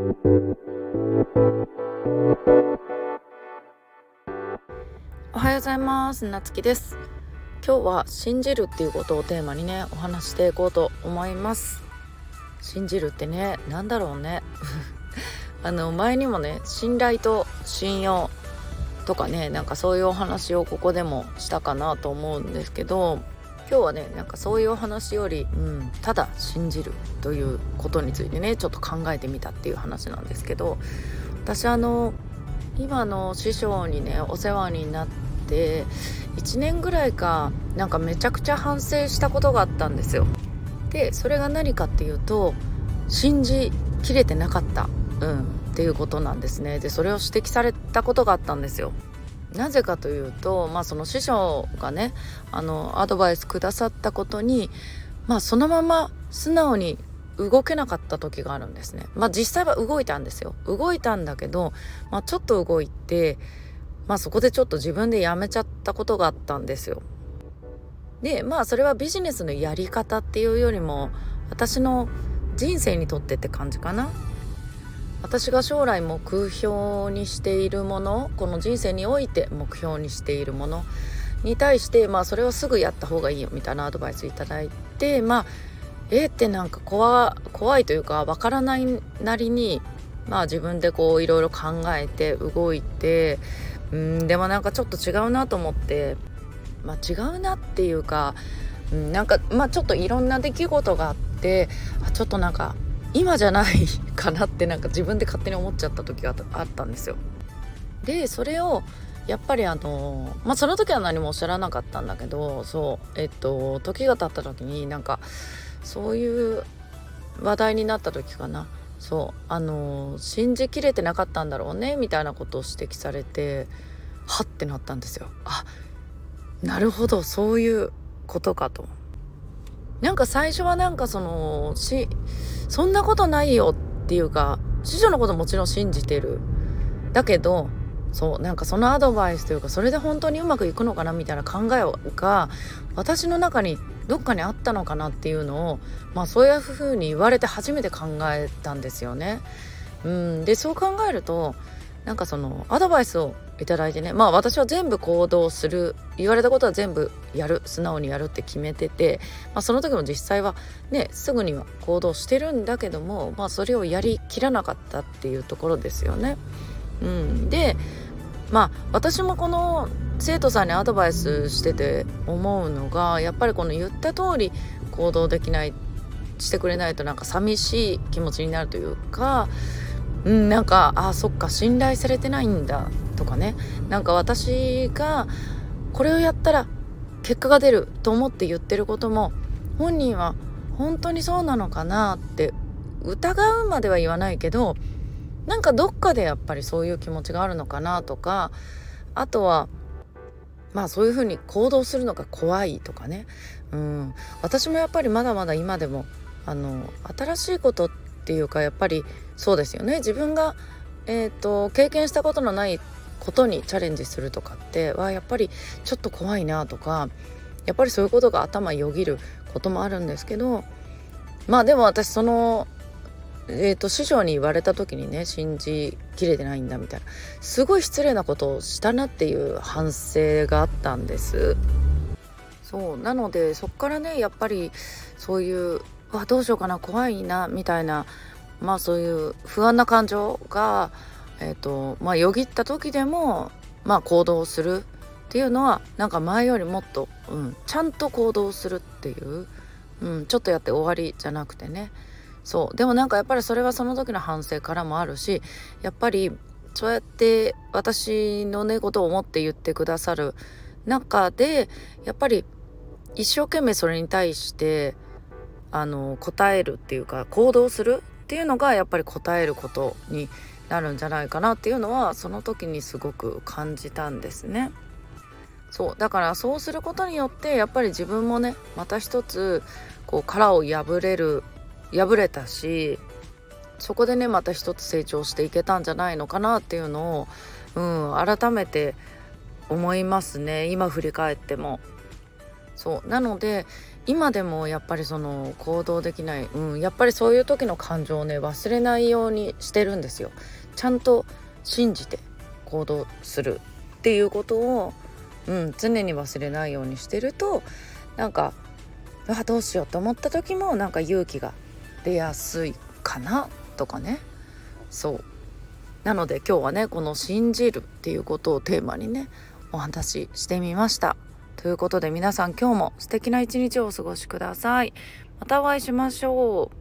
おはようございます。なつきです。今日は信じるっていうことをテーマにねお話していこうと思います。信じるってね何だろうね。あの前にもね信頼と信用とかねなんかそういうお話をここでもしたかなと思うんですけど今日はねなんかそういうお話より、うん、ただ信じるということについてねちょっと考えてみたっていう話なんですけど私あの今の師匠にねお世話になって1年ぐらいかなんかめちゃくちゃ反省したことがあったんですよ。でそれが何かっていうと信じきれてなかった、うん、っていうことなんですねでそれを指摘されたことがあったんですよなぜかというと、まあ、その師匠がねあのアドバイスくださったことに、まあ、そのまま素直に動けなかった時があるんですね。まあ実際は動いたんですよ。動いたんだけど、まあ、ちょっと動いて、まあそこでちょっと自分でやめちゃったことがあったんですよ。でまあそれはビジネスのやり方っていうよりも私の人生にとってって感じかな。私が将来目標にしているものこの人生において目標にしているものに対してまあそれはすぐやった方がいいよみたいなアドバイスいただいてまあえってなんか怖怖いというかわからないなりにまあ自分でこういろいろ考えて動いてうんでもなんかちょっと違うなと思ってまあ違うなっていうか、うん、なんかまあちょっといろんな出来事があってあちょっとなんか今じゃないかなってなんか自分で勝手に思っちゃった時があったんですよ。でそれをやっぱりあのまあその時は何もおっしゃらなかったんだけどそうえっと時が経った時になんかそういう話題になった時かなそうあの信じきれてなかったんだろうねみたいなことを指摘されてはってなったんですよ。あなるほどそういうことかと。なんか最初はなんかそのしそんなことないよっていうか師匠のこともちろん信じてるだけどそうなんかそのアドバイスというかそれで本当にうまくいくのかなみたいな考えが私の中にどっかにあったのかなっていうのをまあそういうふうに言われて初めて考えたんですよね。うん、でそう考えるとなんかそのアドバイスを頂いてねまあ私は全部行動する言われたことは全部やる素直にやるって決めてて、まあ、その時も実際はねすぐには行動してるんだけども、まあ、それをやりきらなかったっていうところですよね。うん、でまあ私もこの生徒さんにアドバイスしてて思うのがやっぱりこの言った通り行動できないしてくれないとなんか寂しい気持ちになるというかうん、なんかあそっか信頼されてないんだとかね。なんか私がこれをやったら結果が出ると思って言ってることも本人は本当にそうなのかなって疑うまでは言わないけどなんかどっかでやっぱりそういう気持ちがあるのかなとかあとはまあそういうふうに行動するのが怖いとかね、うん、私もやっぱりまだまだ今でもあの新しいことってっていうかやっぱりそうですよね。自分が、えーと、経験したことのないことにチャレンジするとかってはやっぱりちょっと怖いなとかやっぱりそういうことが頭よぎることもあるんですけどまあでも私そのえーと、師匠に言われた時にね信じきれてないんだみたいなすごい失礼なことをしたなっていう反省があったんです。そうなのでそっからねやっぱりそういうわどうしようかな怖いなみたいなまあそういう不安な感情が、えーとまあ、よぎった時でも、まあ、行動するっていうのはなんか前よりもっと、うん、ちゃんと行動するっていう、うん、ちょっとやって終わりじゃなくてね。そう。でもなんかやっぱりそれはその時の反省からもあるしやっぱりそうやって私のねことを思って言ってくださる中でやっぱり一生懸命それに対してあの答えるっていうか行動するっていうのがやっぱり答えることになるんじゃないかなっていうのはその時にすごく感じたんですね。そうだからそうすることによってやっぱり自分もねまた一つこう殻を破れる破れたしそこでねまた一つ成長していけたんじゃないのかなっていうのを、うん、改めて思いますね今振り返っても。そう。なので今でもやっぱりその行動できない、うん、やっぱりそういう時の感情をね忘れないようにしてるんですよ。ちゃんと信じて行動するっていうことを、うん、常に忘れないようにしてるとなんかあどうしようと思った時もなんか勇気が出やすいかなとかね。そう。なので今日はねこの「信じる」っていうことをテーマにねお話ししてみました。ということで皆さん今日も素敵な一日をお過ごしください。またお会いしましょう。